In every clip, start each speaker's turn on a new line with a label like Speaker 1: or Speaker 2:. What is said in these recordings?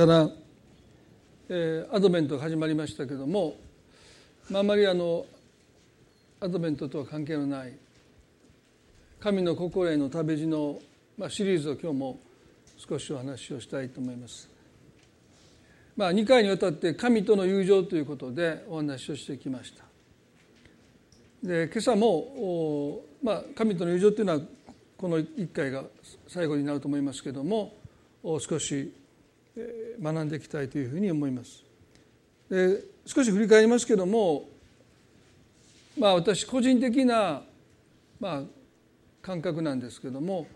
Speaker 1: から、えー、アドベントが始まりましたけども、まあ、あまりあのアドベントとは関係のない神の心への旅路の、まあ、シリーズを今日も少しお話をしたいと思います。まあ、2回にわたって神との友情ということでお話をしてきました。で今朝も、まあ、神との友情というのはこの1回が最後になると思いますけども少し学んでいきたいというふうに思います。で少し振り返りますけどもまあ私個人的な、まあ、感覚なんですけども、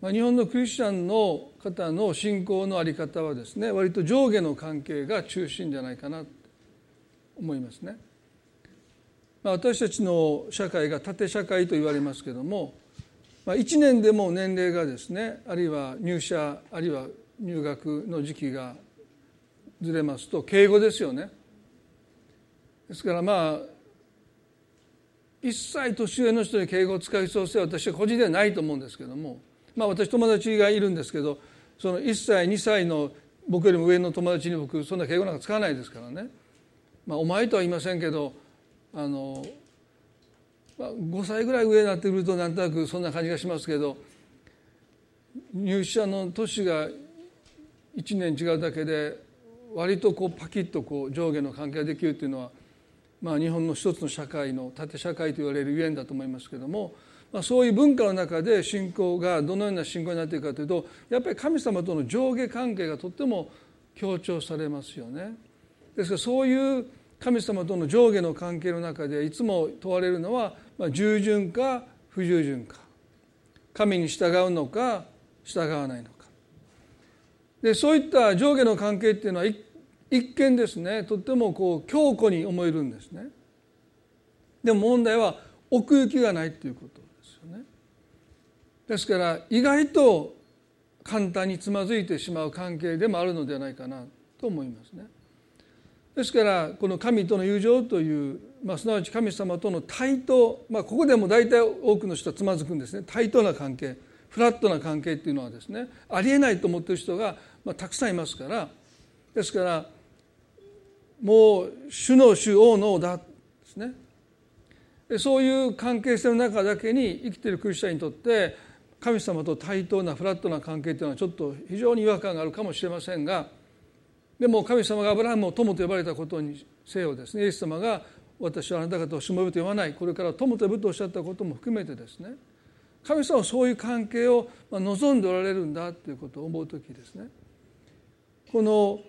Speaker 1: まあ、日本のクリスチャンの方の信仰の在り方はですね割と上下の関係が中心じゃないかなと思いますね。まあ、私たちの社会が縦社会と言われますけども、まあ、1年でも年齢がですねあるいは入社あるいは入学の時期がずれますと敬語ですよね。ですからまあ一切年上の人に敬語を使う必要性は私は個人ではないと思うんですけどもまあ私友達がいるんですけどその1歳2歳の僕よりも上の友達に僕そんな敬語なんか使わないですからね。まあ、お前とは言いませんけどあの、まあ、5歳ぐらい上になってくるとなんとなくそんな感じがしますけど入社の年が1年違うだけで割とこうパキッとこう上下の関係ができるっていうのは、まあ、日本の一つの社会の縦社会と言われるゆえんだと思いますけども、まあ、そういう文化の中で信仰がどのような信仰になっていくかというとやっぱり神様との上下関係がとっても強調されますよね。ですからそういう神様との上下の関係の中でいつも問われるのは、まあ、従順か不従順か神に従うのか従わないのか。でそういった上下の関係っていうのは一見ですねとってもこう強固に思えるんですね。でも問題は奥行きがないっていうことですよね。ですから意外と簡単につまずいてしまう関係でもあるのではないかなと思いますね。ですからこの神との友情という、まあ、すなわち神様との対等、まあ、ここでも大体多くの人はつまずくんですね。対等な関係フラットな関係っていうのはですねありえないと思ってる人がまあ、たくさんいますから。ですからもう主の主王の王だですね。そういう関係性の中だけに生きているクリスチャンにとって神様と対等なフラットな関係というのはちょっと非常に違和感があるかもしれませんがでも神様がアブラハムを友と呼ばれたことにせよですね。イエス様が私はあなた方をしもべと呼ばない。これから友と呼ぶとおっしゃったことも含めてですね。神様はそういう関係を望んでおられるんだということを思う時ですね。この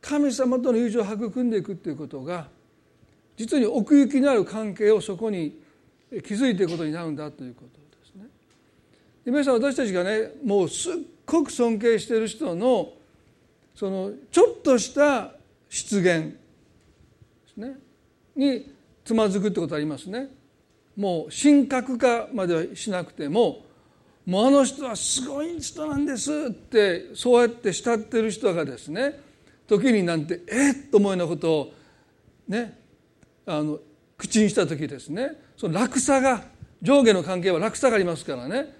Speaker 1: 神様との友情を育んでいくということが実に奥行きのある関係をそこに築いていくことになるんだということですね。で皆さん私たちがねもうすっごく尊敬している人のそのちょっとした失言ですねにつまずくってことありますね。もう神格化まではしなくてももうあの人はすごい人なんですってそうやって慕ってる人がですね時になんてえっと思うようなことをねあの口にした時ですねその落差が上下の関係は落差がありますからね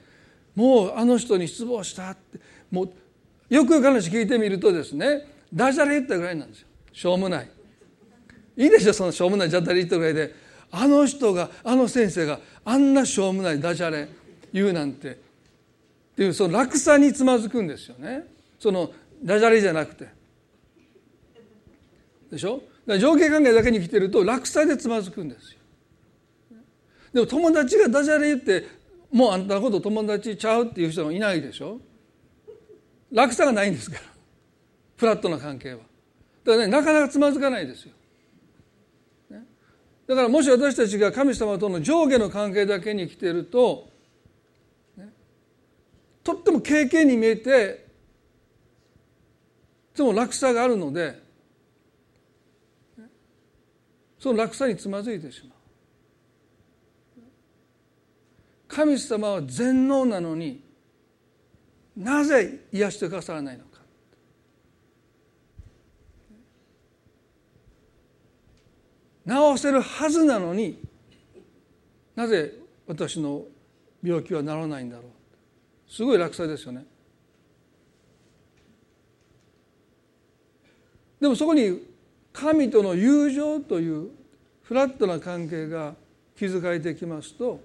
Speaker 1: もうあの人に失望したってもうよく話聞いてみるとですねダジャレ言ったぐらいなんですよ。しょうもない。いいでしょそのしょうもないダジャレ言ったぐらいであの人があの先生があんなしょうもないダジャレ言うなんてっていうその落差につまずくんですよね。そのダジャレじゃなくて。でしょ？上下関係だけに来てると落差でつまずくんですよ。でも友達がダジャレ言ってもうあんたのこと友達ちゃうっていう人もいないでしょ？落差がないんですから。フラットな関係は。だからねなかなかつまずかないですよ。だからもし私たちが神様との上下の関係だけに来てるととっても経験に見えていつも落差があるのでその落差につまずいてしまう。神様は全能なのになぜ癒してくださらないのか。治せるはずなのになぜ私の病気は治らないんだろう。すごい落差ですよね。でもそこに神との友情というフラットな関係が築かれてきますと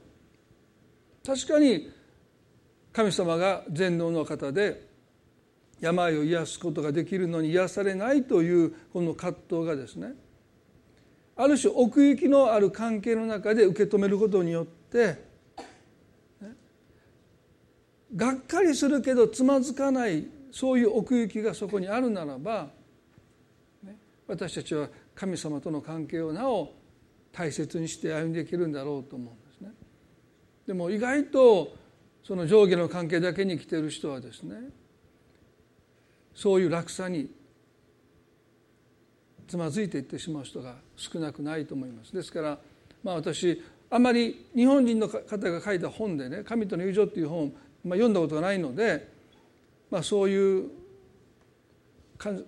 Speaker 1: 確かに神様が全能の方で病を癒すことができるのに癒されないというこの葛藤がですねある種奥行きのある関係の中で受け止めることによってがっかりするけどつまずかないそういう奥行きがそこにあるならば私たちは神様との関係をなお大切にして歩んでいけるんだろうと思うんですね。でも意外とその上下の関係だけに来てる人はですねそういう落差につまずいていってしまう人が少なくないと思います。ですからまあ私あまり日本人の方が書いた本でね「神との友情」っていう本、まあ、読んだことがないので、まあ、そういう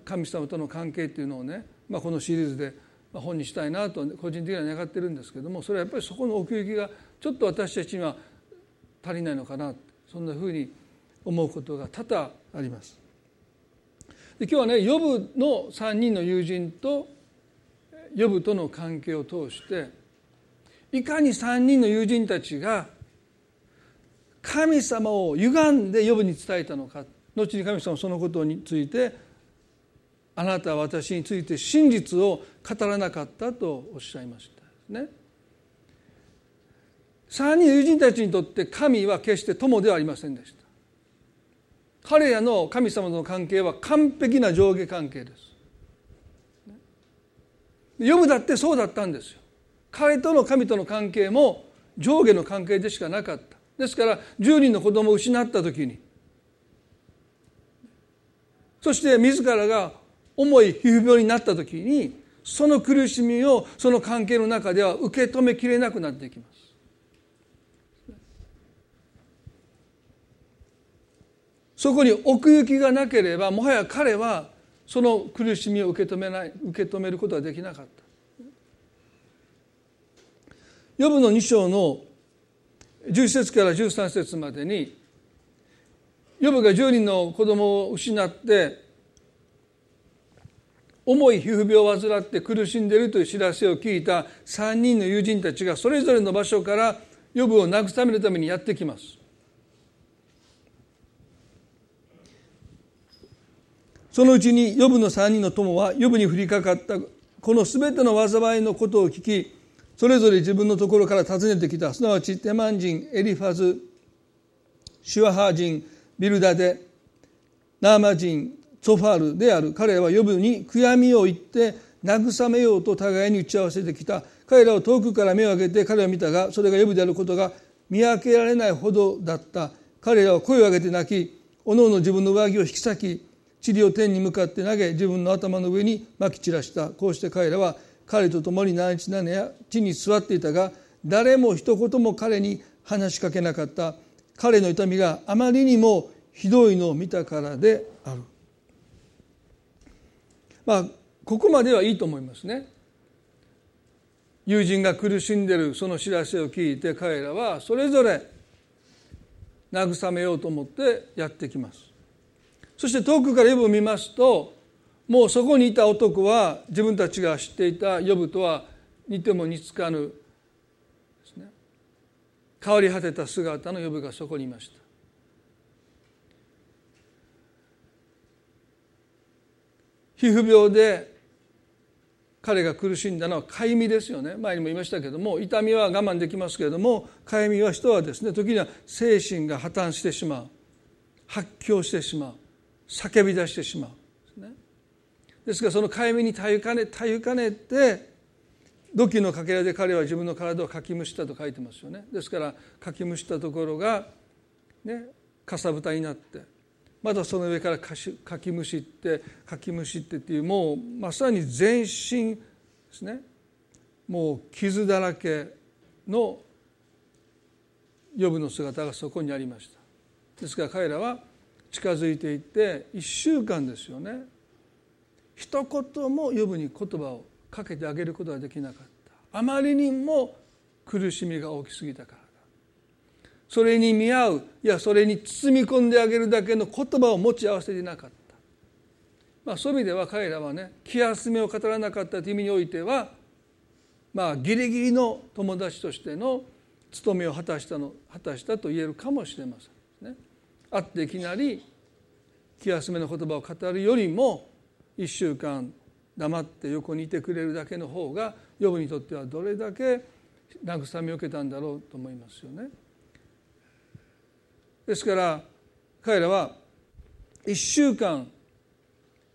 Speaker 1: 神様との関係っていうのをね、まあ、このシリーズで本にしたいなと個人的には願ってるんですけどもそれはやっぱりそこの奥行きがちょっと私たちには足りないのかなそんなふうに思うことが多々あります。で今日はねヨブの3人の友人とヨブとの関係を通していかに3人の友人たちが神様を歪んでヨブに伝えたのか？後に神様はそのことについてあなたは私について真実を語らなかったとおっしゃいましたね。3人の友人たちにとって神は決して友ではありませんでした。彼らの神様との関係は完璧な上下関係です。ヨブだってそうだったんですよ。彼との神との関係も上下の関係でしかなかった。ですから10人の子供を失った時にそして自らが重い皮膚病になった時にその苦しみをその関係の中では受け止めきれなくなっていきます。そこに奥行きがなければもはや彼はその苦しみを受け止めない受け止めることはできなかった。ヨブの2章の11節から13節までにヨブが10人の子供を失って重い皮膚病を患って苦しんでいるという知らせを聞いた3人の友人たちがそれぞれの場所から予部を慰めるためにやってきます。そのうちに予部の3人の友は予部に降りかかったこの全ての災いのことを聞きそれぞれ自分のところから訪ねてきたすなわちテマン人エリファズシュワハー人ビルダデナーマ人ソファールである。彼らは呼ぶに悔やみを言って慰めようと互いに打ち合わせてきた。彼らを遠くから目を上げて彼を見たがそれが呼ぶであることが見分けられないほどだった。彼らは声を上げて泣きおのおの自分の上着を引き裂き塵を天に向かって投げ自分の頭の上にまき散らした。こうして彼らは彼と共に何日何や地に座っていたが誰も一言も彼に話しかけなかった彼の痛みがあまりにもひどいのを見たからであるまあここまではいいと思いますね。友人が苦しんでるその知らせを聞いて彼らはそれぞれ慰めようと思ってやってきます。そして遠くから呼ぶを見ますともうそこにいた男は自分たちが知っていた呼ぶとは似ても似つかぬ変わり果てた姿の呼ぶがそこにいました。皮膚病で彼が苦しんだのはかゆみですよね。前にも言いましたけども痛みは我慢できますけれどもかゆみは人はですね時には精神が破綻してしまう。発狂してしまう。叫び出してしまう。ですからそのかゆみにたゆかねたゆかねて土器のかけらで彼は自分の体をかきむしったと書いてますよね。ですからかきむしったところがねかさぶたになってまたその上からかきむしってかきむしってっていうもうまさに全身ですね。もう傷だらけの予部の姿がそこにありました。ですから彼らは近づいていって1週間ですよね。一言も予部に言葉をかけてあげることができなかった。あまりにも苦しみが大きすぎたからだ。それに見合ういやそれに包み込んであげるだけの言葉を持ち合わせていなかった。まあ、そういう意味では彼らはね気休めを語らなかったという意味においてはまあギリギリの友達としての務めを果たしたの果たしたと言えるかもしれませんね。会っていきなり気休めの言葉を語るよりも1週間黙って横にいてくれるだけの方がヨブにとってはどれだけ慰めを受けたんだろうと思いますよね。ですから彼らは1週間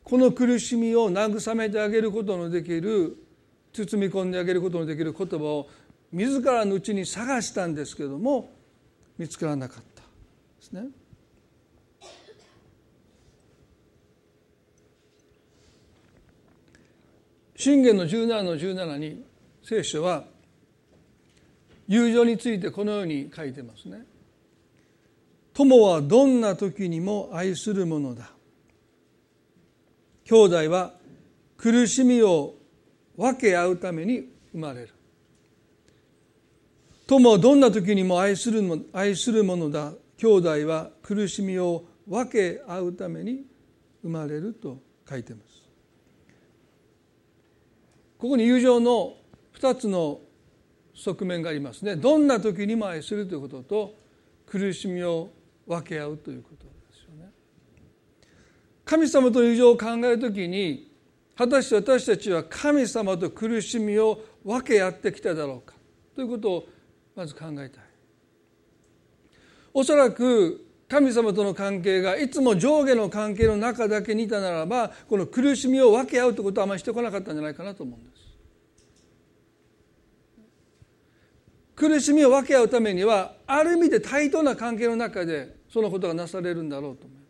Speaker 1: この苦しみを慰めてあげることのできる包み込んであげることのできる言葉を自らのうちに探したんですけども見つからなかったですね。信玄の17の17に聖書は友情についてこのように書いてますね。友はどんな時にも愛するものだ。兄弟は苦しみを分け合うために生まれる。友はどんな時にも愛するも愛するものだ。兄弟は苦しみを分け合うために生まれると書いてます。ここに友情の2つの側面がありますね。どんな時にも愛するということと苦しみを分け合うということですよね。神様と友情を考える時に果たして私たちは神様と苦しみを分け合ってきただろうかということをまず考えたい。おそらく神様との関係がいつも上下の関係の中だけにいたならばこの苦しみを分け合うということはあまりしてこなかったんじゃないかなと思うんです。苦しみを分け合うためにはある意味で対等な関係の中でそのことがなされるんだろうと思いま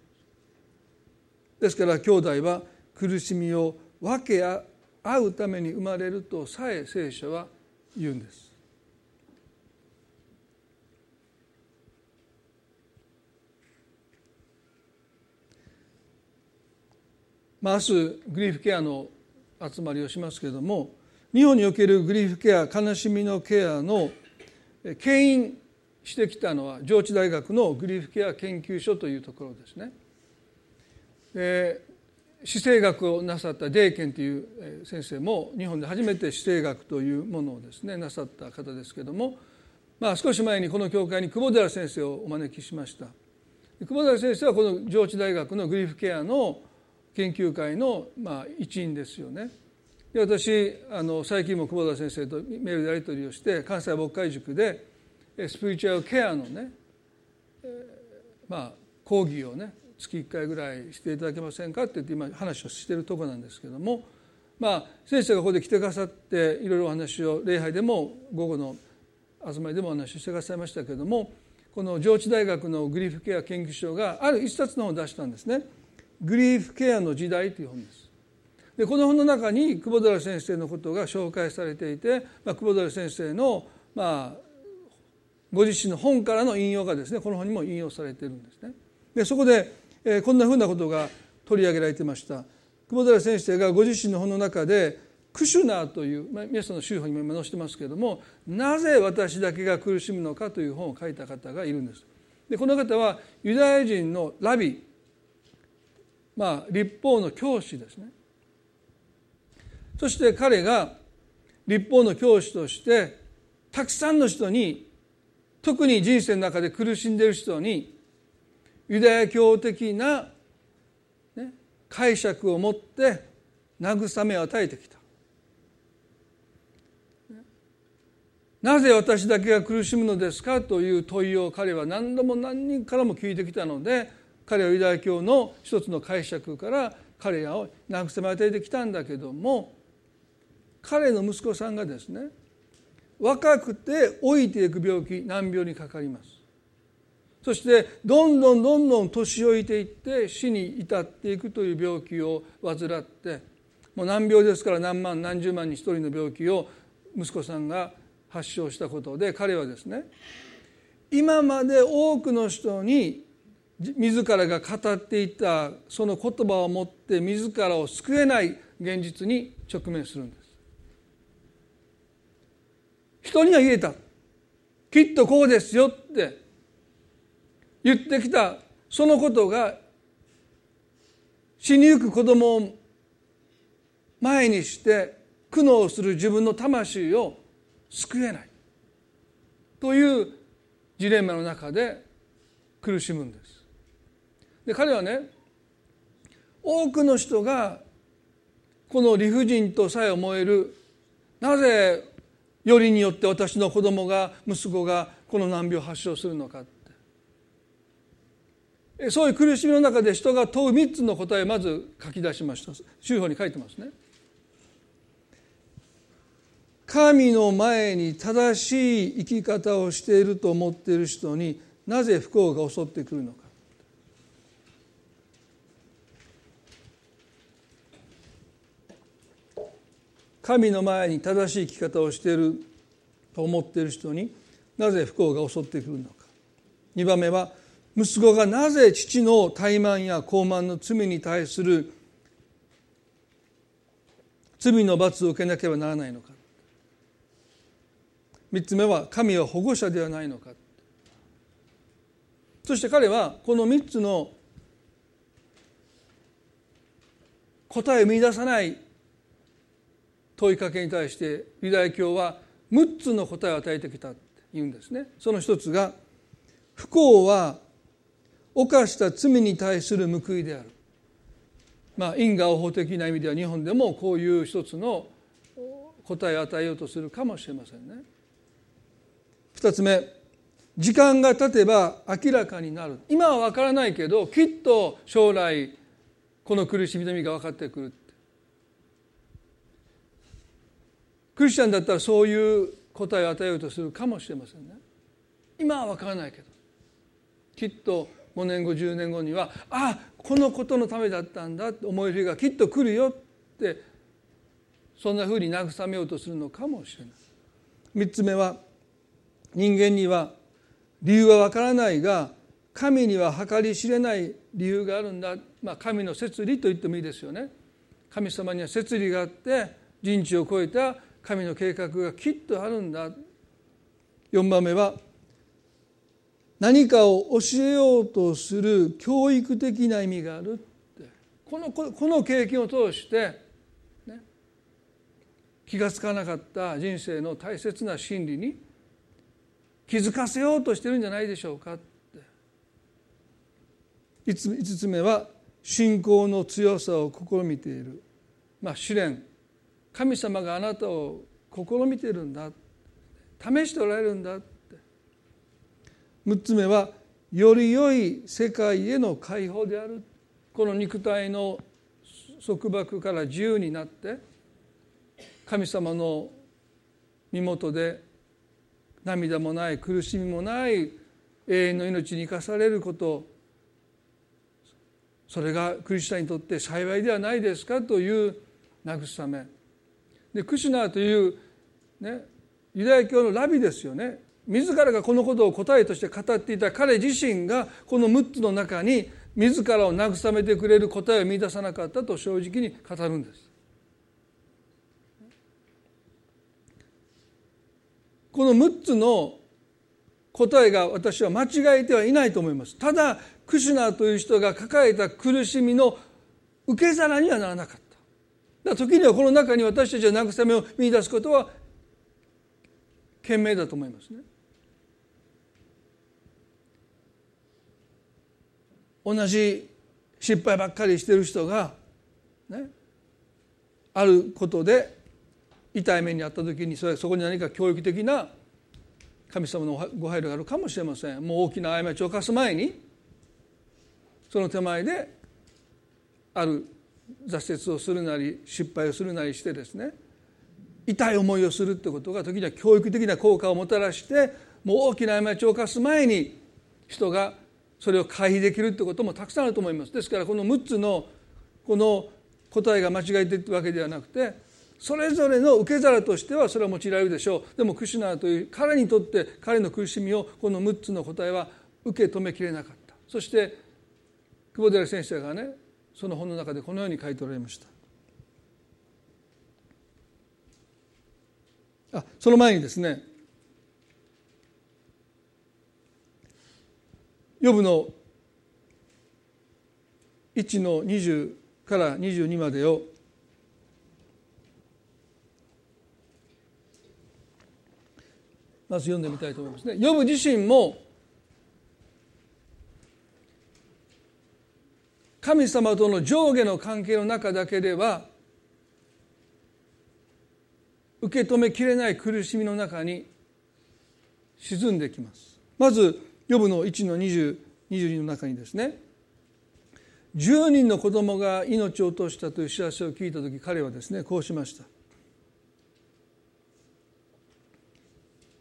Speaker 1: す。ですから兄弟は苦しみを分け合うために生まれるとさえ聖書は言うんです。まあ、明日グリーフケアの集まりをしますけれども日本におけるグリーフケア悲しみのケアの牽引してきたのは上智大学のグリーフケア研究所というところですね。で死生学をなさったデーケンという先生も日本で初めて死生学というものをですねなさった方ですけども、まあ、少し前にこの教会に久保寺先生をお招きしました久保寺先生はこの上智大学のグリーフケアの研究会のまあ一員ですよね。で私あの最近も久保田先生とメールでやり取りをして関西牧会塾でスピリチュアルケアのね、えー、まあ講義をね月1回ぐらいしていただけませんかって言って今話をしているとこなんですけどもまあ先生がここで来てくださっていろいろお話を礼拝でも午後の集まりでもお話をしてくださいましたけどもこの上智大学のグリーフケア研究所がある一冊の本を出したんですね「グリーフケアの時代」という本です。でこの本の中に久保寺先生のことが紹介されていて、まあ、久保寺先生の、まあ、ご自身の本からの引用がですねこの本にも引用されているんですね。でそこで、えー、こんなふうなことが取り上げられてました。久保寺先生がご自身の本の中でクシュナーという、まあ、皆さんの宗派にも今載せてますけれどもなぜ私だけが苦しむのかという本を書いた方がいるんです。でこの方はユダヤ人のラビ、まあ、立法の教師ですね。そして彼が立法の教師としてたくさんの人に特に人生の中で苦しんでいる人にユダヤ教的な、ね、解釈を持って慰めを与えてきた。なぜ私だけが苦しむのですかという問いを彼は何度も何人からも聞いてきたので彼はユダヤ教の一つの解釈から彼らを慰め与えてきたんだけども彼の息子さんがですね若くて老いていく病気難病にかかりますそしてどんどんどんどん年老いていって死に至っていくという病気を患ってもう難病ですから何万何十万に一人の病気を息子さんが発症したことで彼はですね今まで多くの人に自らが語っていたその言葉を持って自らを救えない現実に直面するんです。人には言えた。きっとこうですよって。言ってきた。そのことが死にゆく子供を前にして苦悩する自分の魂を救えない。というジレンマの中で苦しむんです。で彼はね多くの人がこの理不尽とさえ思えるなぜよりによって私の子供が息子がこの難病を発症するのかって。そういう苦しみの中で人が問う3つの答えをまず書き出しました。週報に書いてますね。神の前に正しい生き方をしていると思っている人になぜ不幸が襲ってくるのか。神の前に正しい生き方をしていると思っている人になぜ不幸が襲ってくるのか。2番目は息子がなぜ父の怠慢や傲慢の罪に対する罪の罰を受けなければならないのか。3つ目は神は保護者ではないのか。そして彼はこの3つの答えを見出さない問いかけに対してユダヤ教は6つの答えを与えてきたって言うんですね。その一つが不幸は犯した罪に対する報いである。まあ因果応報的な意味では日本でもこういう一つの答えを与えようとするかもしれませんね。二つ目時間が経てば明らかになる今は分からないけどきっと将来この苦しみの意味が分かってくるクリスチャンだったらそういう答えを与えようとするかもしれませんね。今は分からないけどきっと5年後10年後にはあこのことのためだったんだって思える日がきっと来るよってそんなふうに慰めようとするのかもしれない。3つ目は人間には理由はわからないが神には計り知れない理由があるんだ、まあ、神の摂理と言ってもいいですよね。神様には摂理があって人知を超えた神の計画がきっとあるんだ。4番目は何かを教えようとする教育的な意味があるって。このこの経験を通して、ね、気が付かなかった人生の大切な真理に気づかせようとしてるんじゃないでしょうかって。5つ目は信仰の強さを試みている。まあ試練。神様があなたを試みてるんだ。試しておられるんだって。6つ目はより良い世界への解放である。この肉体の束縛から自由になって神様の身元で涙もない苦しみもない永遠の命に生かされること。それがクリスチャンにとって幸いではないですかという慰め。でクシュナーという、ね、ユダヤ教のラビですよね。自らがこのことを答えとして語っていた彼自身がこの6つの中に自らを慰めてくれる答えを見出さなかったと正直に語るんです。この6つの答えが私は間違えてはいないと思います。ただクシュナーという人が抱えた苦しみの受け皿にはならなかった。だ時にはこの中に私たちは慰めを見出すことは賢明だと思いますね。同じ失敗ばっかりしてる人がねあることで痛い目にあった時にそれそこに何か教育的な神様のご配慮があるかもしれません。もう大きな過ちを犯す前にその手前である挫折をするなり失敗をするなりしてですね痛い思いをするってことが時には教育的な効果をもたらしてもう大きな過ちを犯す前に人がそれを回避できるってこともたくさんあると思います。ですからこの6つのこの答えが間違えているわけではなくてそれぞれの受け皿としてはそれは用いられるでしょう。でもクシュナーという彼にとって彼の苦しみをこの6つの答えは受け止めきれなかった。そして久保寺先生がねその本の中でこのように書いておられましたあその前にですね予部の1の20から22までをまず読んでみたいと思いますね。ヨブ自身も神様との上下の関係の中だけでは受け止めきれない苦しみの中に沈んできます。まずヨブの1の20 22の中にですね10人の子供が命を落としたという知らせを聞いた時彼はですねこうしました。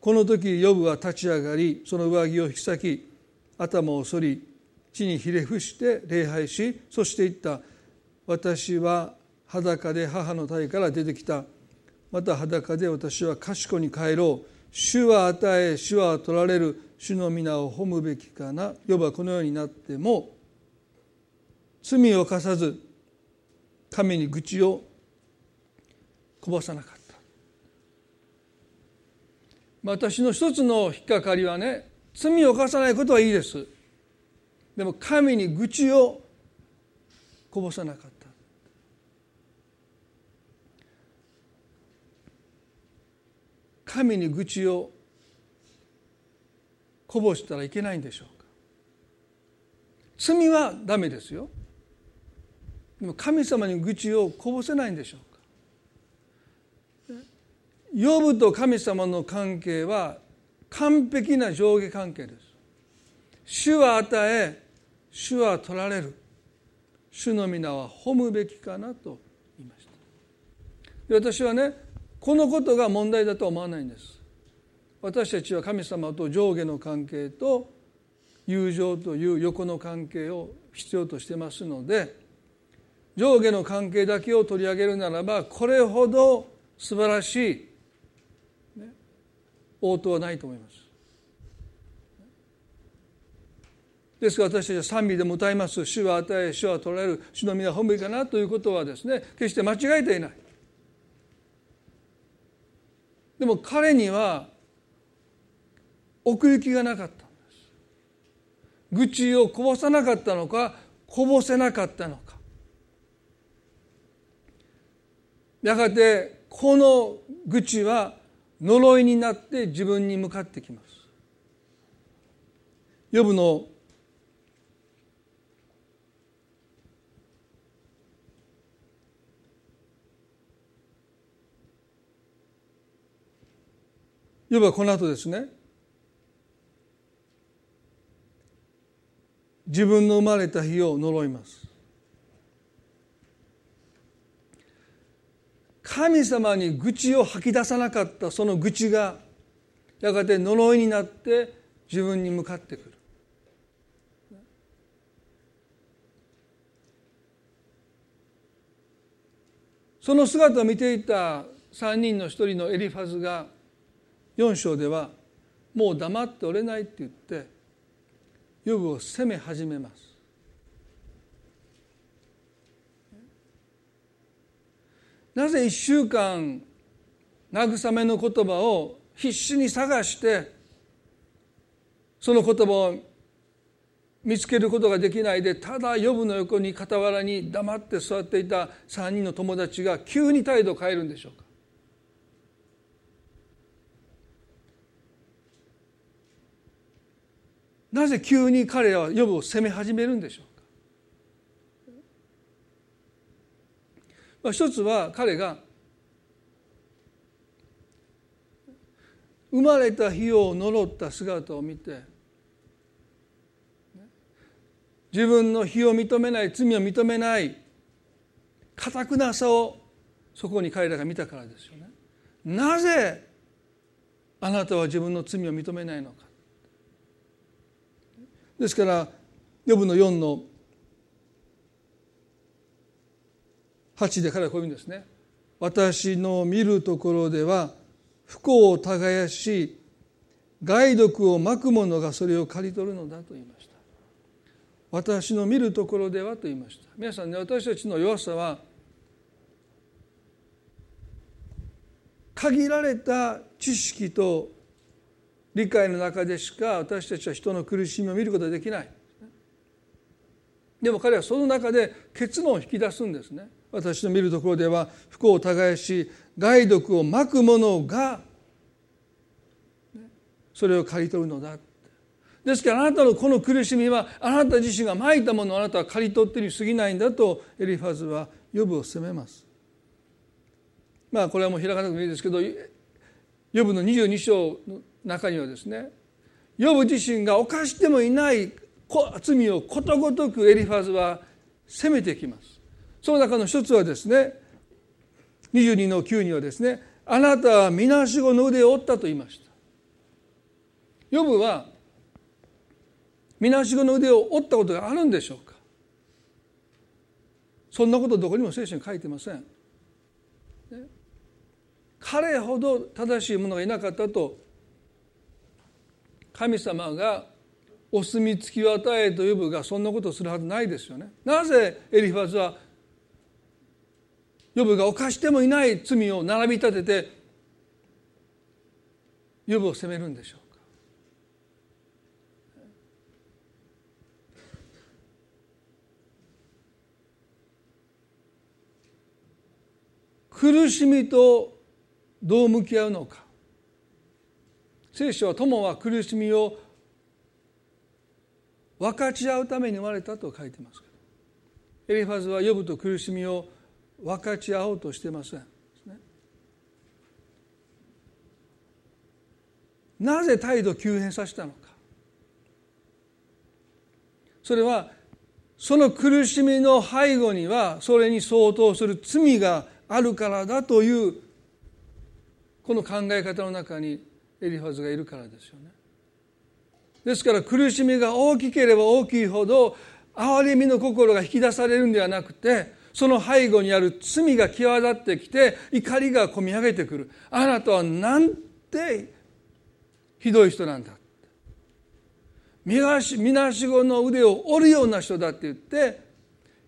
Speaker 1: この時ヨブは立ち上がりその上着を引き裂き頭を剃り地にひれ伏して礼拝しそして言った私は裸で母の体から出てきた。また裸で私は賢に帰ろう。主は与え主は取られる。主の皆を褒むべきかな。ヨブはこのようになっても罪を犯さず神に愚痴をこぼさなかった。私の一つの引っかかりはね罪を犯さないことはいいです。でも神に愚痴をこぼさなかった。神に愚痴をこぼしたらいけないんでしょうか。罪はダメですよ。でも神様に愚痴をこぼせないんでしょうか。ヨブと神様の関係は完璧な上下関係です。主は与え主は取られる。主の皆は褒むべきかなと言いました。私はねこのことが問題だとは思わないんです。私たちは神様と上下の関係と友情という横の関係を必要としてますので上下の関係だけを取り上げるならばこれほど素晴らしい、応答はないと思います。ですから私たちは賛美でも歌います。主は与え主は取られる。主の皆本部かなということはですね決して間違えていない。でも彼には奥行きがなかったんです。愚痴をこぼさなかったのかこぼせなかったのか。やがてこの愚痴は呪いになって自分に向かってきます。ヨブのヨブはこの後ですね。自分の生まれた日を呪います。神様に愚痴を吐き出さなかったその愚痴がやがて呪いになって自分に向かってくる。その姿を見ていた3人の一人のエリファズが4章ではもう黙っておれないって言ってヨブを責め始めます。なぜ一週間慰めの言葉を必死に探してその言葉を見つけることができないでただヨブの横に傍らに黙って座っていた3人の友達が急に態度を変えるんでしょうか。なぜ急に彼らはヨブを責め始めるんでしょうか、まあ、一つは彼が生まれた日を呪った姿を見て自分の非を認めない罪を認めないかたくなさをそこに彼らが見たからですよね。なぜあなたは自分の罪を認めないのかですからヨブの4の8で彼はこういうんですね私の見るところでは不幸を耕し害毒をまく者がそれを刈り取るのだと言いました。私の見るところではと言いました。皆さんね私たちの弱さは限られた知識と理解の中でしか私たちは人の苦しみを見ることができない。でも彼はその中で結論を引き出すんですね。私の見るところでは服を耕し害毒をまく者がそれを刈り取るのだですからあなたのこの苦しみはあなた自身がまいたものをあなたは刈り取ってに過ぎないんだとエリファズは予部を責めます。まあこれはもう開かなくてもいいですけど予部の22章の中にはですね予部自身が犯してもいない罪をことごとくエリファズは責めてきます。その中の一つはですね22の9にはですねあなたはみなしごの腕を折ったと言いました。ヨブはみなしごの腕を折ったことがあるんでしょうか。そんなことどこにも聖書に書いてません、彼ほど正しい者がいなかったと神様がお墨付きを与えと呼ぶがそんなことをするはずないですよね。なぜエリファズはヨブが犯してもいない罪を並び立ててヨブを責めるんでしょうか。苦しみとどう向き合うのか。聖書は友は苦しみを分かち合うために生まれたと書いてますけどエリファズは呼ぶと苦しみを分かち合おうとしてません。なぜ態度急変させたのかそれはその苦しみの背後にはそれに相当する罪があるからだというこの考え方の中にエリファズがいるからですよね。ですから苦しみが大きければ大きいほど憐れみの心が引き出されるんではなくてその背後にある罪が際立ってきて怒りがこみ上げてくるあなたはなんてひどい人なんだみなしごの腕を折るような人だって言って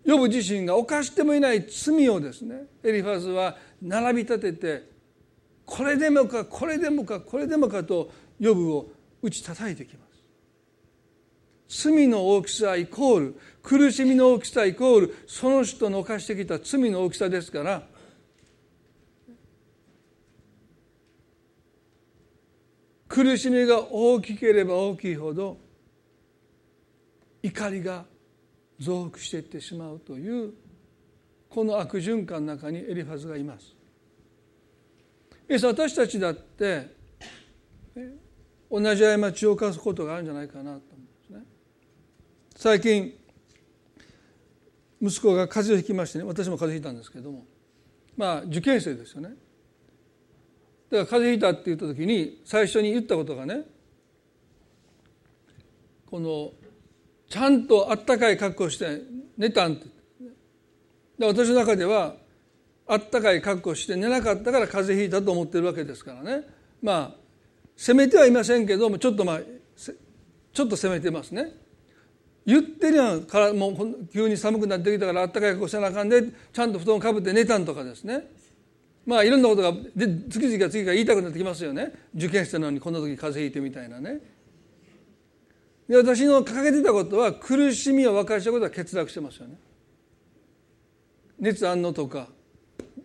Speaker 1: ヨブ自身が犯してもいない罪をですねエリファズは並び立ててこれでもかこれでもかこれでもかとヨブを打ち叩いてきます。罪の大きさイコール苦しみの大きさイコールその人の犯してきた罪の大きさですから苦しみが大きければ大きいほど怒りが増幅していってしまうというこの悪循環の中にエリファズがいます。私たちだって同じ過ちを犯すことがあるんじゃないかなと思うんですね。最近息子が風邪をひきましてね私も風邪ひいたんですけどもまあ受験生ですよね。だから風邪ひいたって言った時に最初に言ったことがねこのちゃんとあったかい格好して寝たんって。で私の中ではあったかい格好して寝なかったから風邪ひいたと思ってるわけですからね。まあ責めてはいませんけどもちょっとまあちょっと責めてますね。言ってるやんからもう急に寒くなってきたからあったかい格好せなあかんでちゃんと布団かぶって寝たんとかですね。まあいろんなことがで次々が次が言いたくなってきますよね。受験生なのにこんな時風邪ひいてみたいなね。で私の掲げてたことは苦しみを分かしたことは欠落してますよね。熱あんのとか、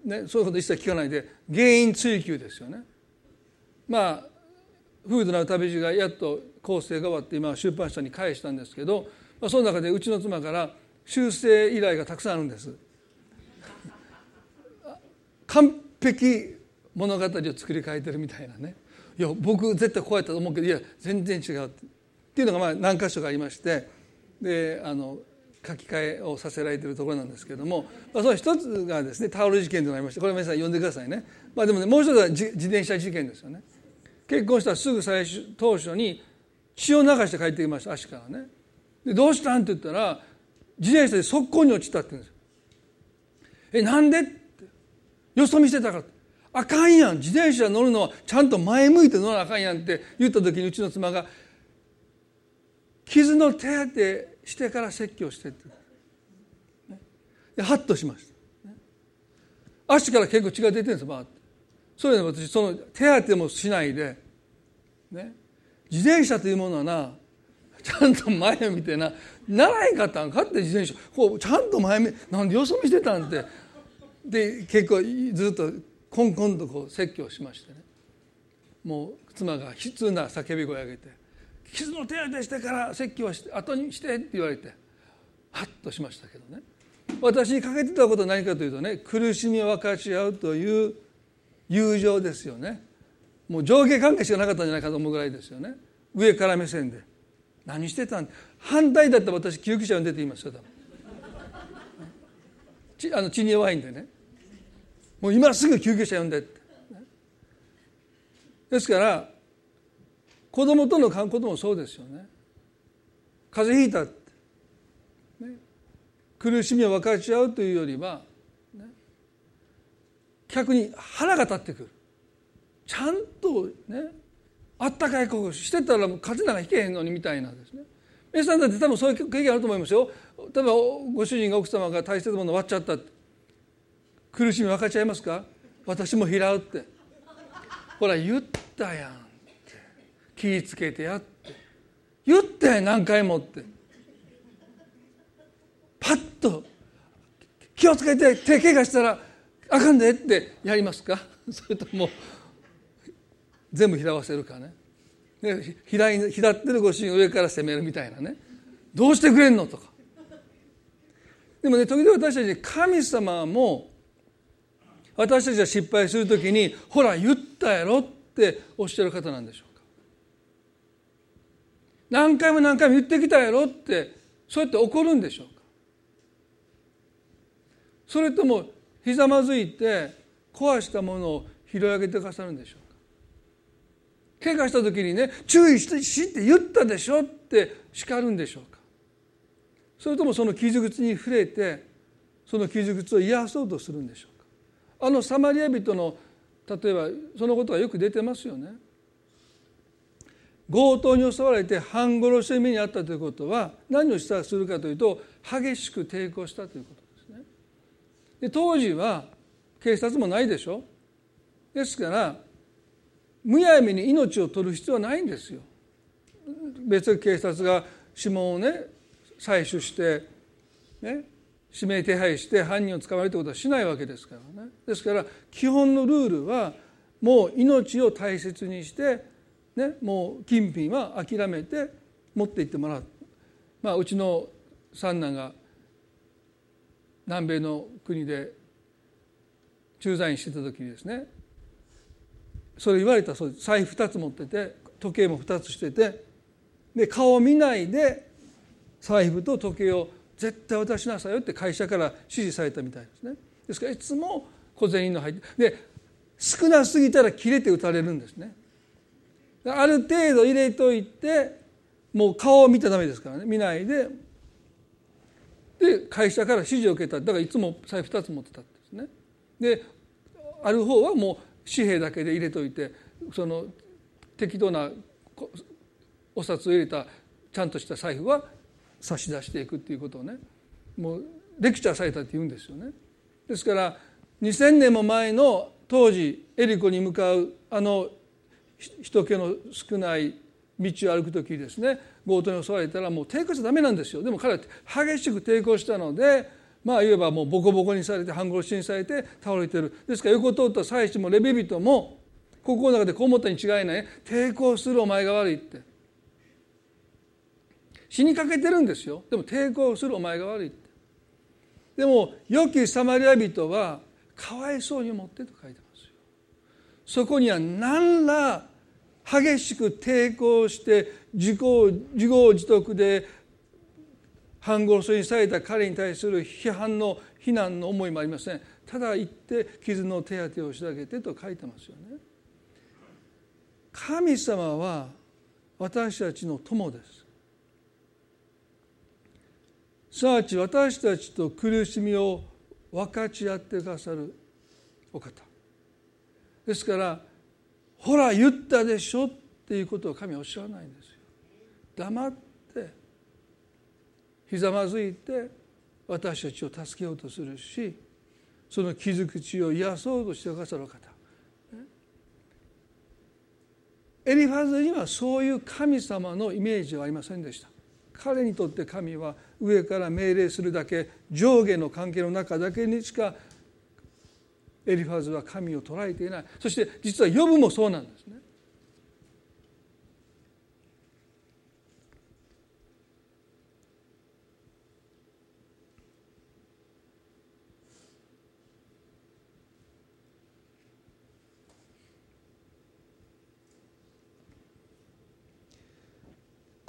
Speaker 1: ね、そういうこと一切聞かないで原因追求ですよね。まあフードなる旅路がやっと構成が終わって今出版社に返したんですけどまあ、その中でうちの妻から修正依頼がたくさんあるんです。完璧物語を作り変えてるみたいなね。いや僕絶対こうやったと思うけどいや全然違うっていうのがまあ何箇所かありまして。であの書き換えをさせられているところなんですけれども、まあ、その一つがですねタオル事件となりましてこれ皆さん読んでくださいね、まあ、でもねもう一つは自転車事件ですよね。結婚したらすぐ最初当初に血を流して帰ってきました足からね。でどうしたんって言ったら自転車で側溝に落ちたって言うんですよ。えなんでって。よそ見してたからあかんやん。自転車乗るのはちゃんと前向いて乗らなあかんやんって言った時にうちの妻が傷の手当てしてから説教してって。でハッとしました。足から結構血が出てるんですバーって。それで私その手当てもしないで。ね。自転車というものはなちゃんと前を見てなならへんかったんかって自転車。こうちゃんと前目なんでよそ見してたんって。で結構ずっとコンコンとこう説教しましてね。もう妻が悲痛な叫び声を上げて「傷の手当てしてから説教して後にして」って言われてハッとしましたけどね。私にかけてたことは何かというとね苦しみを分かち合うという友情ですよね。もう上下関係しかなかったんじゃないかと思うぐらいですよね。上から目線で。何してたん反対だったら私救急車呼んでって言いますよ多分。ちあの血に弱いんでね。もう今すぐ救急車呼んでって。ですから子供との関係もそうですよね。風邪ひいた、ね、苦しみを分かち合うというよりは、ね、逆に腹が立ってくる。ちゃんとねあったかいこしてたら風邪なんかひけへんのにみたいなですね。皆さんだって多分そういう経験あると思いますよ。例えばご主人が奥様が大切なもの割っちゃった苦しみ分かちゃいますか？私も拾うって。ほら言ったやん。気ぃつけてやって。言ったやん何回もって。パッと。気をつけて手怪我したらあかんでって。やりますか？それとも全部拾わせるかね？で開開ってるご主人上から攻めるみたいなね。どうしてくれんのとか。でもね時々私たち神様も私たちが失敗する時にほら言ったやろっておっしゃる方なんでしょ。う何回も何回も言ってきたやろってそうやって怒るんでしょうか？それともひざまずいて壊したものを拾い上げてくださるんでしょうか？怪我した時にね注意してしって言ったでしょって叱るんでしょうか？それともその傷口に触れてその傷口を癒そうとするんでしょうか？あのサマリア人の例えばそのことがよく出てますよね。強盗に襲われて半殺しの目にあったということは何をしたするかというと激しく抵抗したということですねで当時は警察もないでしょですからむやみに命を取る必要はないんですよ。別に警察が指紋をね採取して、ね、指名手配して犯人を捕まえるということはしないわけですからね。ですから基本のルールはもう命を大切にして、ね、もう金品は諦めて持って行ってもらう。まあ、うちの三男が南米の国で駐在員してた時にですねそれ言われたそうです。財布2つ持ってて時計も2つしててで顔を見ないで財布と時計を絶対渡しなさいよって会社から指示されたみたいですね。ですからいつも小銭の入ってで少なすぎたら切れて打たれるんですね。ある程度入れといてもう顔を見たらダメですからね。見ないで。で会社から指示を受けた。だからいつも財布2つ持ってたんですね。である方はもう紙幣だけで入れといてその適当なお札を入れたちゃんとした財布は差し出していくっていうことをねもうレクチャーされたって言うんですよね。ですから2,000年も前の当時エリコに向かうあの人気の少ない道を歩く時ですね。強盗に襲われたらもう抵抗しちゃダメなんですよ。でも彼は激しく抵抗したのでまあ言えばもうボコボコにされて半殺しにされて倒れてる。ですから横通った祭司もレビ人も心の中でこう思ったに違いない。抵抗するお前が悪いって。死にかけてるんですよ。でも抵抗するお前が悪いって。でも良きサマリア人はかわいそうに思ってと書いてますよ。そこには何ら激しく抵抗して自業自得で半殺しにされた彼に対する批判の非難の思いもありません。ただ言って傷の手当てをしてあげてと書いてますよね。神様は私たちの友です。すなわち私たちと苦しみを分かち合ってくださるお方。ですからほら言ったでしょっていうことを神はおっしゃらないんですよ。黙ってひざまずいて私たちを助けようとするしその傷口を癒そうとしてくださる方。エリファーズにはそういう神様のイメージはありませんでした。彼にとって神は上から命令するだけ上下の関係の中だけにしかエリファズは神を捉えていないそして実はヨブもそうなんですね。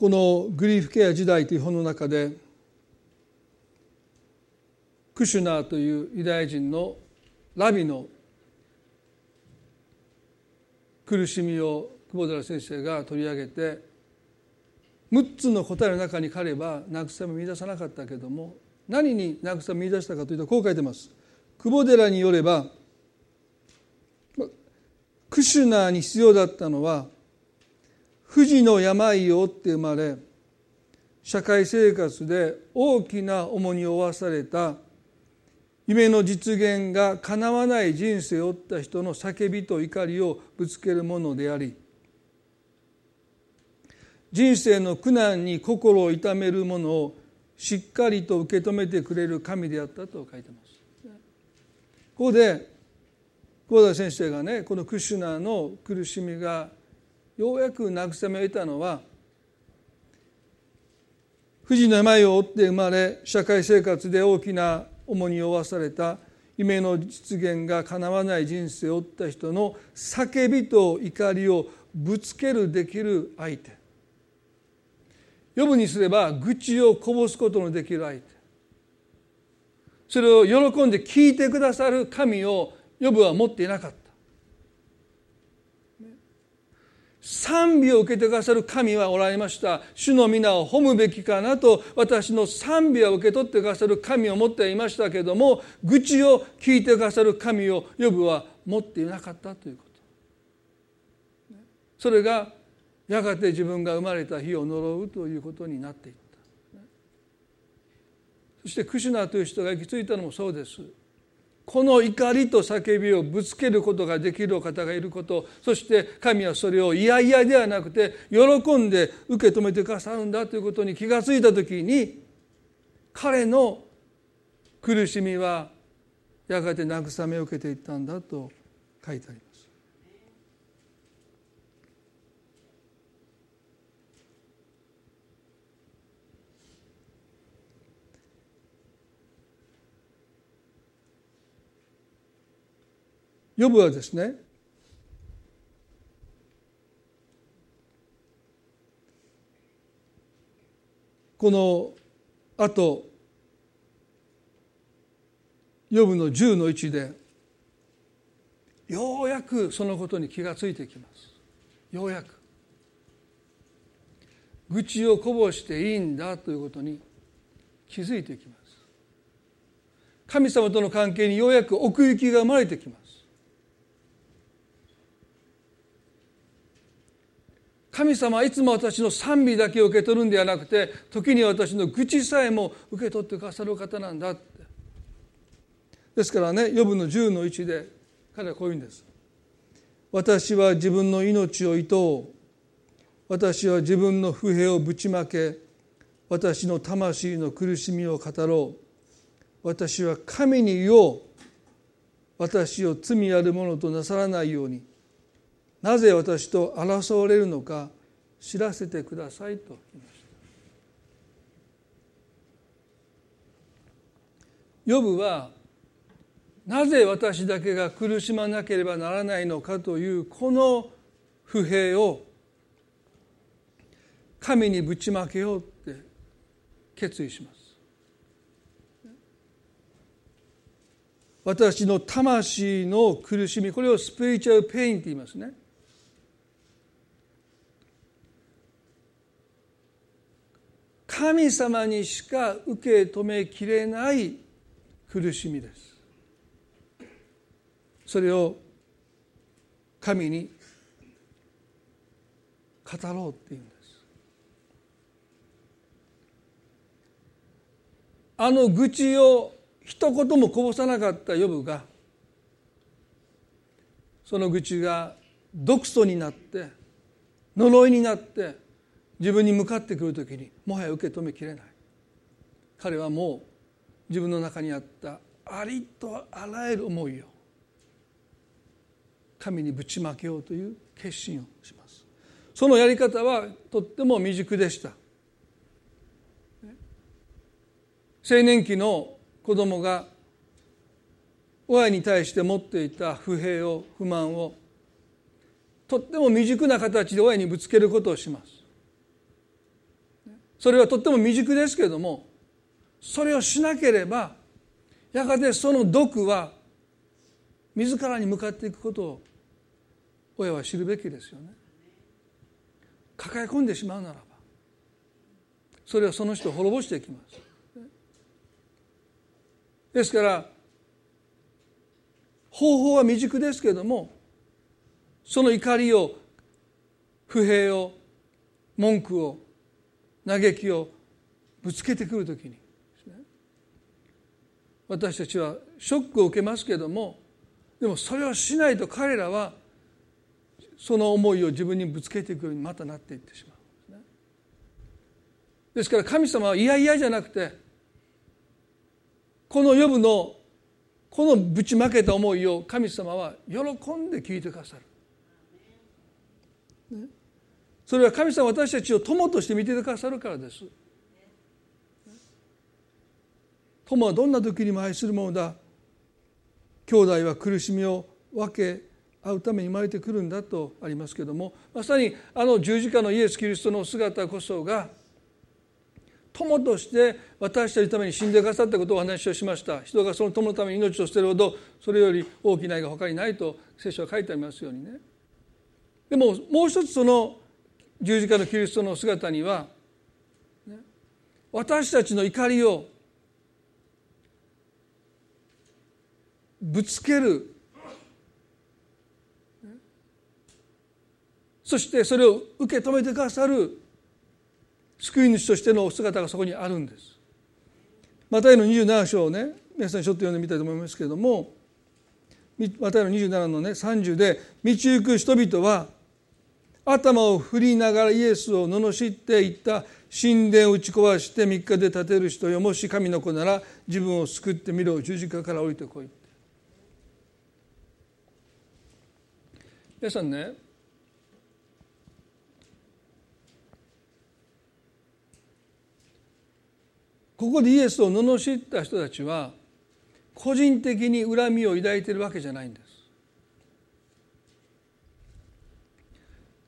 Speaker 1: このグリーフケア時代という本の中でクシュナーというユダヤ人のラビの苦しみを久保寺先生が取り上げて6つの答えの中に彼は慰めを見出さなかったけども何に慰めを見出したかというとこう書いてます。久保寺によればクシュナーに必要だったのは不治の病を負って生まれ社会生活で大きな重荷を負わされた夢の実現がかなわない人生を負った人の叫びと怒りをぶつけるものであり人生の苦難に心を痛めるものをしっかりと受け止めてくれる神であったと書いてます。ここで久保田先生がねこのクシュナーの苦しみがようやく慰めを得たのは不治の病を負って生まれ社会生活で大きな重に負わされた夢の実現が叶わない人生を負った人の叫びと怒りをぶつけるできる相手。呼ぶにすれば愚痴をこぼすことのできる相手。それを喜んで聞いてくださる神を呼ぶは持っていなかった。賛美を受けてくださる神はおられました。主の皆を褒むべきかなと私の賛美を受け取ってくださる神を持っていましたけども愚痴を聞いてくださる神を呼ぶは持っていなかったということ。それがやがて自分が生まれた日を呪うということになっていった。そしてクシュナという人が行き着いたのもそうです。この怒りと叫びをぶつけることができるお方がいることそして神はそれを嫌々ではなくて喜んで受け止めてくださるんだということに気が付いた時に彼の苦しみはやがて慰めを受けていったんだと書いてあります。ヨブはですねこのあとヨブの10の1でようやくそのことに気がついてきます。ようやく。愚痴をこぼしていいんだということに気づいてきます。神様との関係にようやく奥行きが生まれてきます。神様はいつも私の賛美だけを受け取るんではなくて時に私の愚痴さえも受け取ってくださる方なんだって。ですからね予部の10の1で彼はこういうんです。私は自分の命を厭おう。私は自分の不平をぶちまけ私の魂の苦しみを語ろう。私は神に言おう。私を罪あるものとなさらないように。なぜ私と争われるのか知らせてくださいと。言いましたヨブはなぜ私だけが苦しまなければならないのかというこの不平を神にぶちまけようって決意します。私の魂の苦しみこれをスピリチュアルペインって言いますね。神様にしか受け止めきれない苦しみです。それを神に語ろうっていうんです。あの愚痴を一言もこぼさなかったヨブがその愚痴が毒素になって呪いになって自分に向かってくる時にもはや受け止めきれない。彼はもう自分の中にあったありとあらゆる思いを神にぶちまけようという決心をします。そのやり方はとっても未熟でした。青年期の子供が親に対して持っていた不平を不満をとっても未熟な形で親にぶつけることをします。それはとっても未熟ですけれどもそれをしなければやがてその毒は自らに向かっていくことを親は知るべきですよね。抱え込んでしまうならばそれはその人を滅ぼしていきます。ですから方法は未熟ですけれどもその怒りを不平を文句を嘆きをぶつけてくるときに。私たちはショックを受けますけれどもでもそれをしないと彼らはその思いを自分にぶつけていくようにまたなっていってしまう。ですから神様は嫌々じゃなくてこの予部のこのぶちまけた思いを神様は喜んで聞いてくださる、ね、それは神様私たちを友として見てくださるからです。友はどんな時にも愛するものだ。兄弟は苦しみを分け合うために生まれてくるんだとありますけども。まさにあの十字架のイエス・キリストの姿こそが友として私たちのために死んでくださったことをお話をしました。人がその友のために命を捨てるほどそれより大きな愛が他にないと聖書は書いてありますようにね。でももう一つその十字架のキリストの姿には私たちの怒りをぶつける。そしてそれを受け止めてくださる。救い主としてのお姿がそこにあるんです。マタイの27章をね皆さんちょっと読んでみたいと思いますけれどもマタイの27のね30で「道行く人々は頭を振りながらイエスを罵っていった神殿を打ち壊して3日で建てる人よもし神の子なら自分を救ってみろ十字架から降りてこい」皆さんねここでイエスを罵った人たちは個人的に恨みを抱いているわけじゃないんです。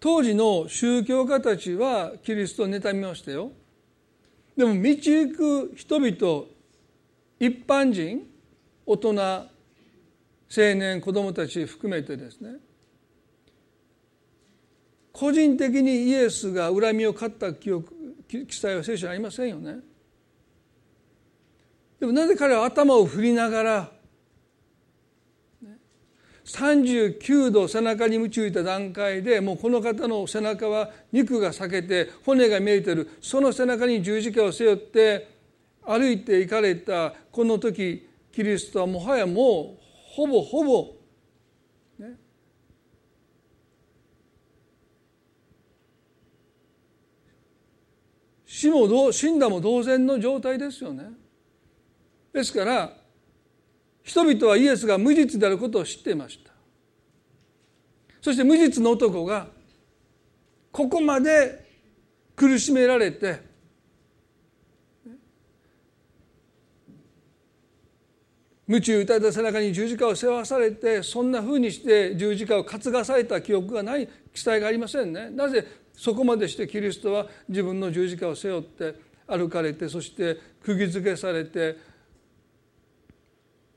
Speaker 1: 当時の宗教家たちはキリストを妬みましたよ。でも道行く人々一般人大人青年子供たち含めてですね個人的にイエスが恨みを買った記憶記載は聖書にありませんよね。でもなぜ彼は頭を振りながら39度背中に鞭打いた段階でもうこの方の背中は肉が裂けて骨が見えてるその背中に十字架を背負って歩いて行かれたこの時キリストはもはやもうほぼほぼ、ね、死も死んだも同然の状態ですよね。ですから人々はイエスが無実であることを知っていました。そして無実の男がここまで苦しめられて無知打たれた背中に十字架を背負わされてそんなふうにして十字架を担がされた記憶がない記載がありませんね。なぜそこまでしてキリストは自分の十字架を背負って歩かれてそして釘付けされて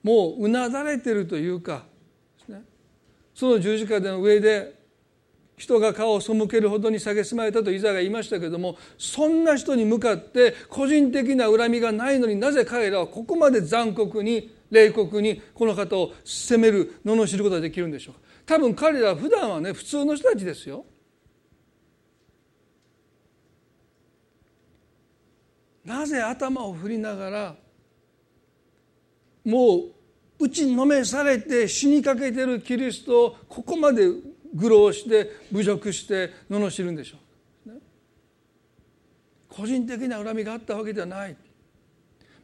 Speaker 1: もううなだれてるというか、ね、その十字架での上で人が顔を背けるほどに蔑まれたとイザが言いましたけれどもそんな人に向かって個人的な恨みがないのになぜ彼らはここまで残酷に冷酷にこの方を責める罵ることができるんでしょうか多分彼らは普段はね普通の人たちですよ。なぜ頭を振りながらもう打ちのめされて死にかけてるキリストをここまで愚弄して侮辱して罵るんでしょう、ね、個人的な恨みがあったわけではない。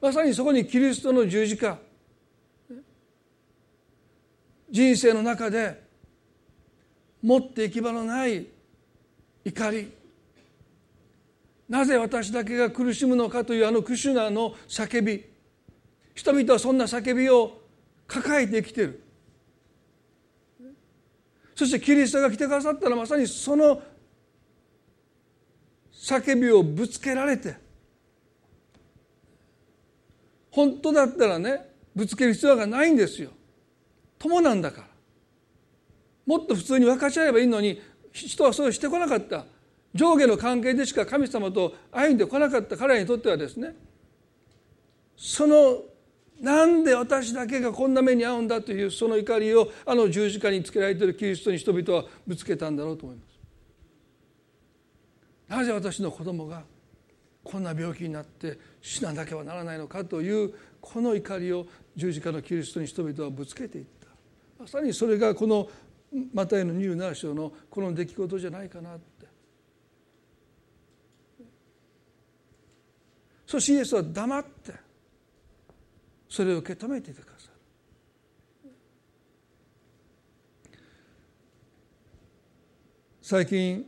Speaker 1: まさにそこにキリストの十字架。人生の中で持って行き場のない怒り。なぜ私だけが苦しむのかというあのクシュナの叫び。人々はそんな叫びを抱えて生きてる。そしてキリストが来てくださったらまさにその叫びをぶつけられて本当だったらねぶつける必要がないんですよ。友なんだから。もっと普通に分かち合えばいいのに人はそうしてこなかった。上下の関係でしか神様と歩んでこなかった彼らにとってはですねそのなんで私だけがこんな目に遭うんだというその怒りをあの十字架につけられているキリストに人々はぶつけたんだろうと思います。なぜ私の子供がこんな病気になって死ななければならないのかというこの怒りを十字架のキリストに人々はぶつけていった。まさにそれがこのマタイの27章のこの出来事じゃないかなって。そしてイエスは黙って。それを受け止めていてくださる最近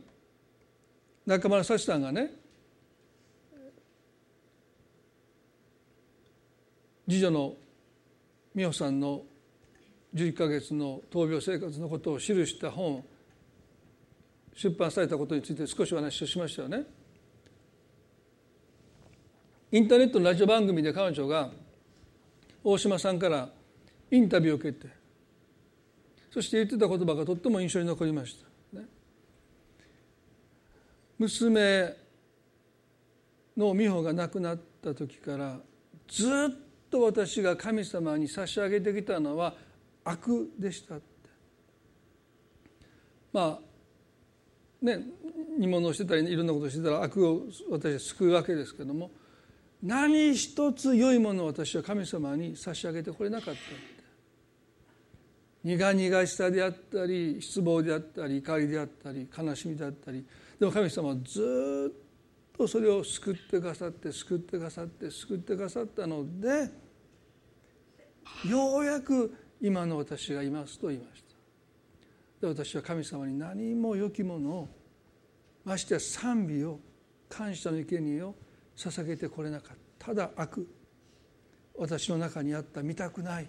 Speaker 1: 中村幸さんがね次女の美穂さんの11か月の闘病生活のことを記した本出版されたことについて少しお話をしましたよね。インターネットのラジオ番組で彼女が大島さんからインタビューを受けてそして言ってた言葉がとっても印象に残りました、ね、娘の美穂が亡くなった時からずっと私が神様に差し上げてきたのは悪でしたって。まあね煮物をしてたりいろんなことしてたら悪を私は救うわけですけども何一つ良いものを私は神様に差し上げてこれなかった苦々しさであったり失望であったり怒りであったり悲しみであったり。でも神様はずっとそれを救ってくださって救ってくださって救ってくださったのでようやく今の私がいますと言いました。で私は神様に何も良きものをましてや賛美を感謝の生贄を捧げてこれなかった。ただ悪私の中にあった。見たくない。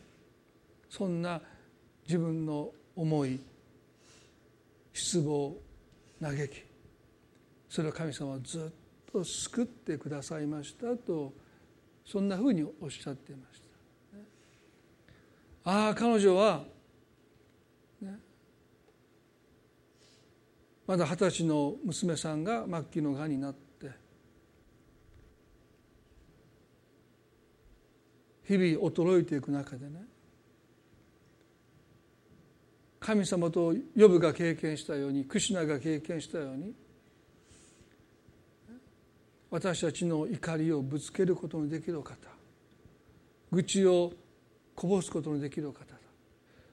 Speaker 1: そんな自分の思い失望嘆き。それを神様はずっと救ってくださいました。とそんなふうにおっしゃっていました。ああ彼女は、ね、まだ二十歳の娘さんが末期のがんになって日々衰えていく中でね神様とヨブが経験したようにクシナが経験したように私たちの怒りをぶつけることのできる方愚痴をこぼすことのできる方だ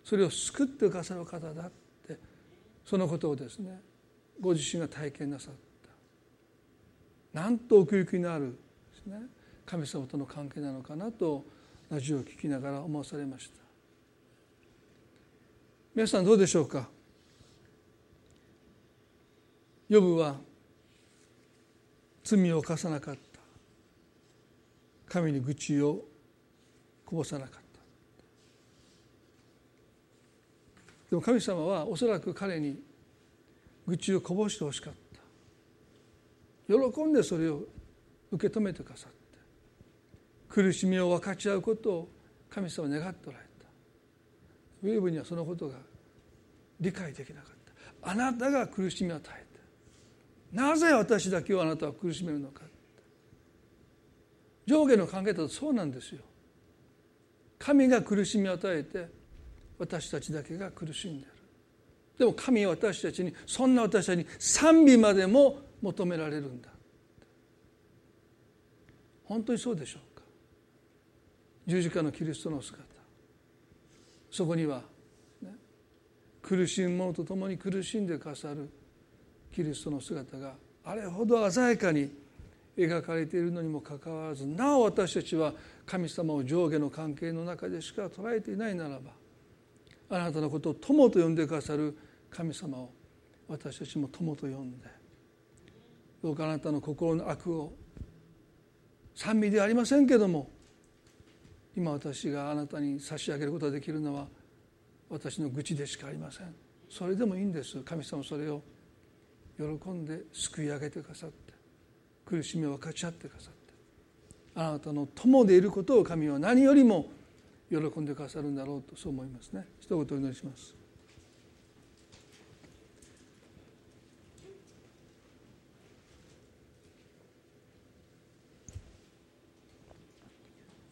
Speaker 1: それを救ってくださる方だってそのことをですねご自身が体験なさった。なんと奥行きのあるですね神様との関係なのかなとラジオを聞きながら思わされました。皆さんどうでしょうか？ヨブは罪を犯さなかった。神に愚痴をこぼさなかった。でも神様はおそらく彼に愚痴をこぼしてほしかった。喜んでそれを受け止めてくださった。苦しみを分かち合うことを神様は願っておられた。ウェーブにはそのことが理解できなかった。あなたが苦しみを与えた。なぜ私だけをあなたは苦しめるのか。上下の関係だとそうなんですよ。神が苦しみを与えて私たちだけが苦しんでる。でも神は私たちにそんな私たちに賛美までも求められるんだ本当にそうでしょう。十字架のキリストの姿。そこには、ね、苦しむ者と共に苦しんでくださるキリストの姿があれほど鮮やかに描かれているのにもかかわらずなお私たちは神様を上下の関係の中でしか捉えていないならばあなたのことを友と呼んでくださる神様を私たちも友と呼んでどうかあなたの心の悪を賛美ではありませんけども今私があなたに差し上げることができるのは私の愚痴でしかありません。それでもいいんです。神様それを喜んで救い上げてくださって。苦しみを分かち合ってくださって。あなたの友でいることを神は何よりも喜んでくださるんだろうとそう思いますね。一言お祈りします。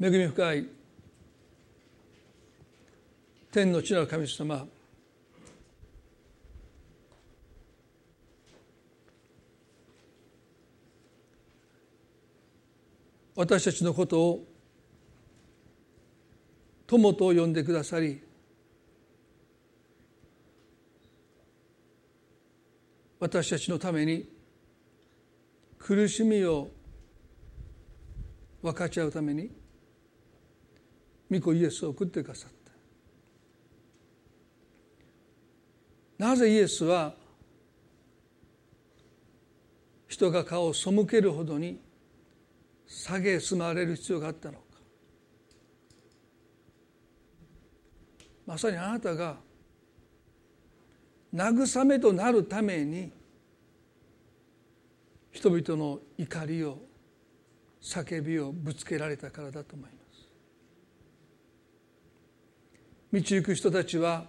Speaker 1: 恵み深い天の地なる神様。私たちのことを友と呼んでくださり私たちのために苦しみを分かち合うために御子イエスを送ってくださった。なぜイエスは人が顔を背けるほどに下げすまれる必要があったのか。まさにあなたが慰めとなるために人々の怒りを叫びをぶつけられたからだと思います。道行く人たちは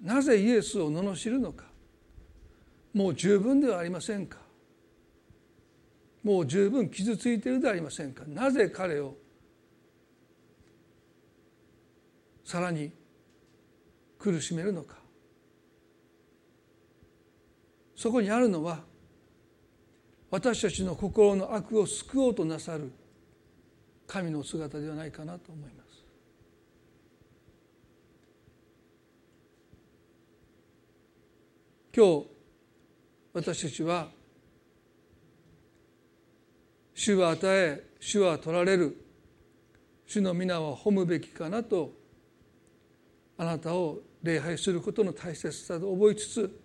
Speaker 1: なぜイエスを罵るのか。もう十分ではありませんか。もう十分傷ついているではありませんか。なぜ彼をさらに苦しめるのか。そこにあるのは私たちの心の悪を救おうとなさる神の姿ではないかなと思います。今日私たちは主は与え主は取られる。主の皆は褒むべきかなとあなたを礼拝することの大切さを覚えつつ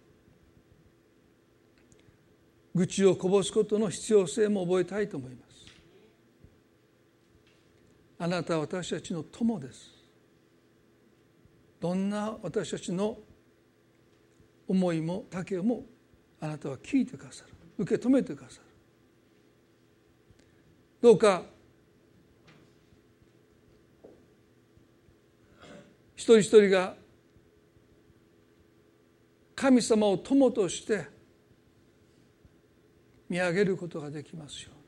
Speaker 1: 愚痴をこぼすことの必要性も覚えたいと思います。あなたは私たちの友です。どんな私たちの思いも丈もあなたは聞いてくださる。受け止めてくださる。どうか一人一人が神様を友として見上げることができますように。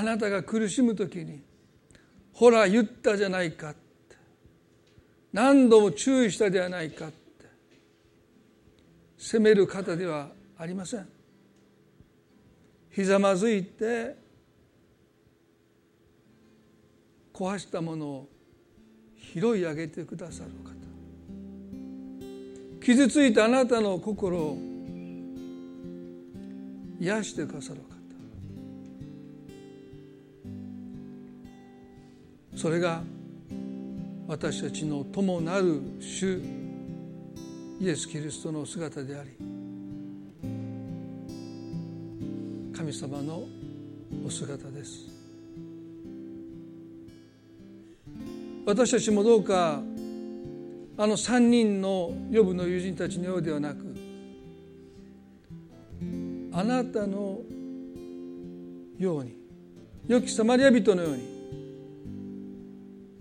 Speaker 1: あなたが苦しむ時にほら言ったじゃないか何度も注意したではないか責める方ではありません。ひざまずいて壊したものを拾い上げてくださる方。傷ついたあなたの心を癒してくださる方。それが私たちの友なる主イエス・キリストの姿であり神様のお姿です。私たちもどうかあの3人の予部の友人たちのようではなくあなたのように良きサマリア人のように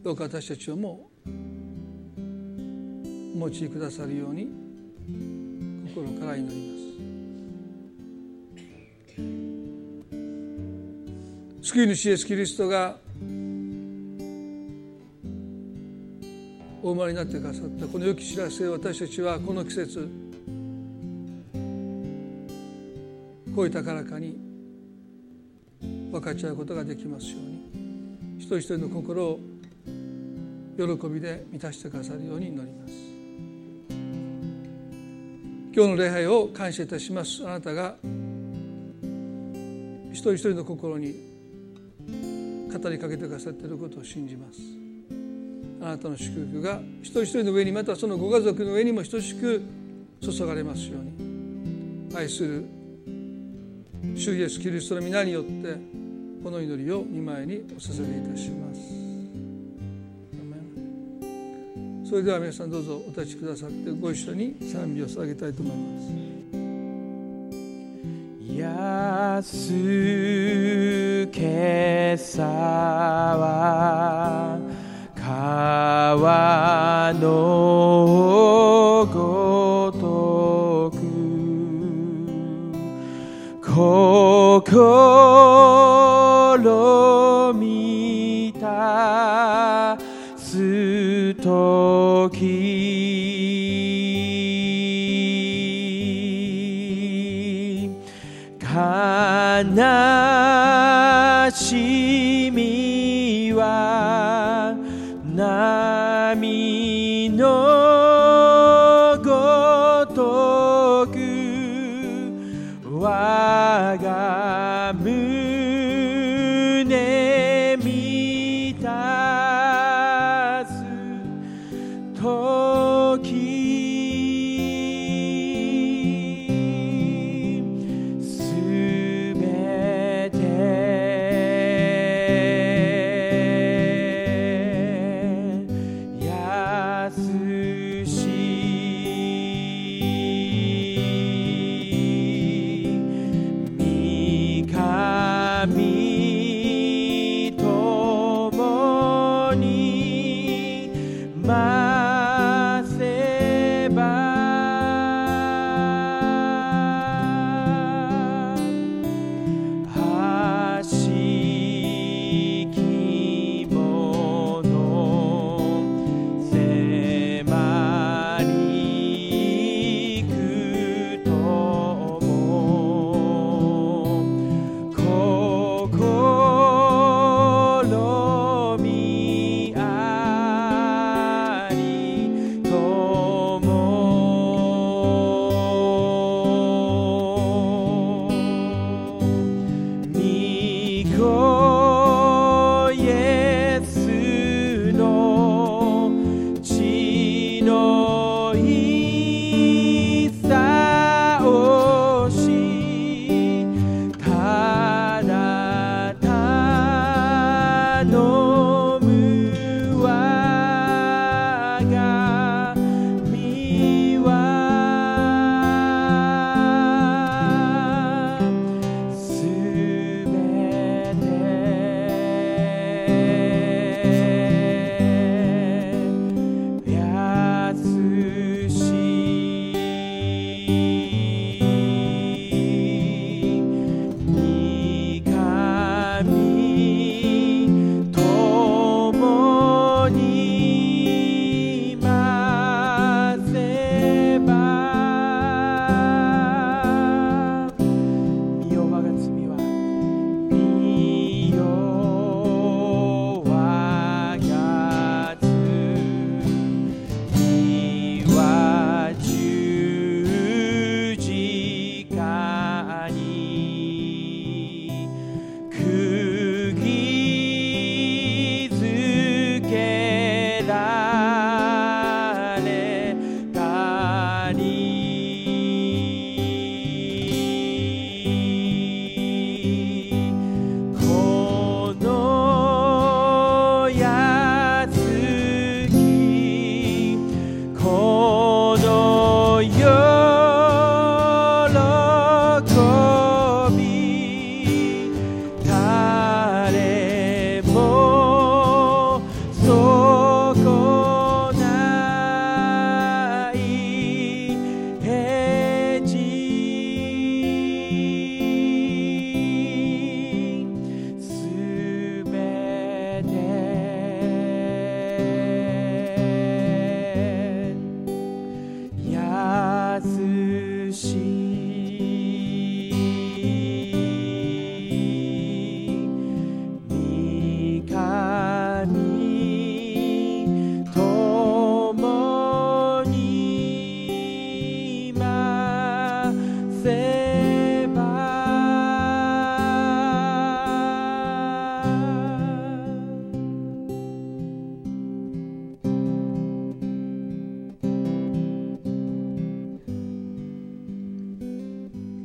Speaker 1: どうか私たちをもお持ちくださるように心から祈ります。救い主イエスキリストがお生まれになってくださったこの良き知らせを私たちはこの季節声高らかに分かち合うことができますように一人一人の心を喜びで満たしてくださるように祈ります。今日の礼拝を感謝いたします。あなたが人一人の心に語りかけてくださっていることを信じます。あなたの祝福が一人一人の上にまたそのご家族の上にも等しく注がれますように。愛する主イエスキリストの皆によってこの祈りを見舞いにお捧げいたします。それでは皆さんどうぞお立ちくださってご一緒に賛美を捧げたいと思い
Speaker 2: ます。安けさは川のごとく心時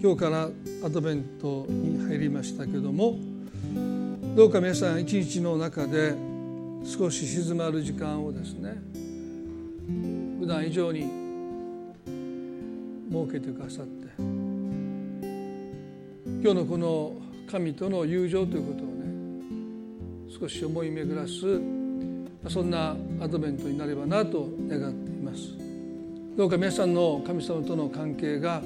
Speaker 1: 今日からアドベントに入りましたけどもどうか皆さん一日の中で少し静まる時間をですね普段以上に設けてくださって今日のこの神との友情ということをね少し思い巡らすそんなアドベントになればなと願っています。どうか皆さんの神様との関係が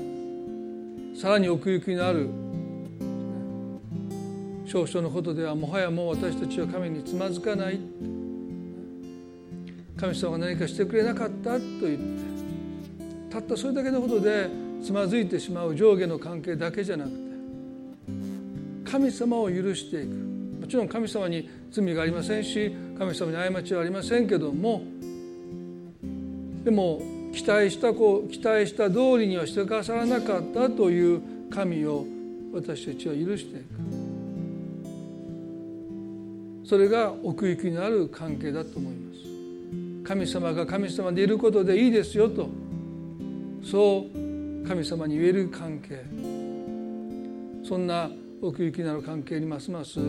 Speaker 1: さらに奥行きのある少々のことではもはやもう私たちは神につまずかない。神様が何かしてくれなかったと言ってたったそれだけのことでつまずいてしまう上下の関係だけじゃなくて神様を許していく。もちろん神様に罪がありませんし神様に過ちはありませんけどもでも期待した子期待した通りにはしてくださらなかったという神を私たちは許していく。それが奥行きのある関係だと思います。神様が神様でいることでいいですよと。そう神様に言える関係。そんな奥行きのある関係にますます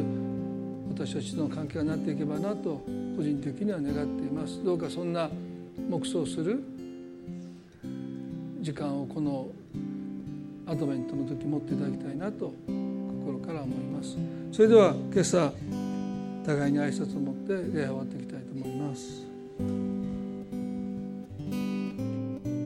Speaker 1: 私たちとの関係がなっていけばなと個人的には願っています。どうかそんな黙想する時間をこのアドベントの時持っていただきたいなと心から思います。それでは今朝互いに挨拶を持って礼拝終わっていきたいと思います。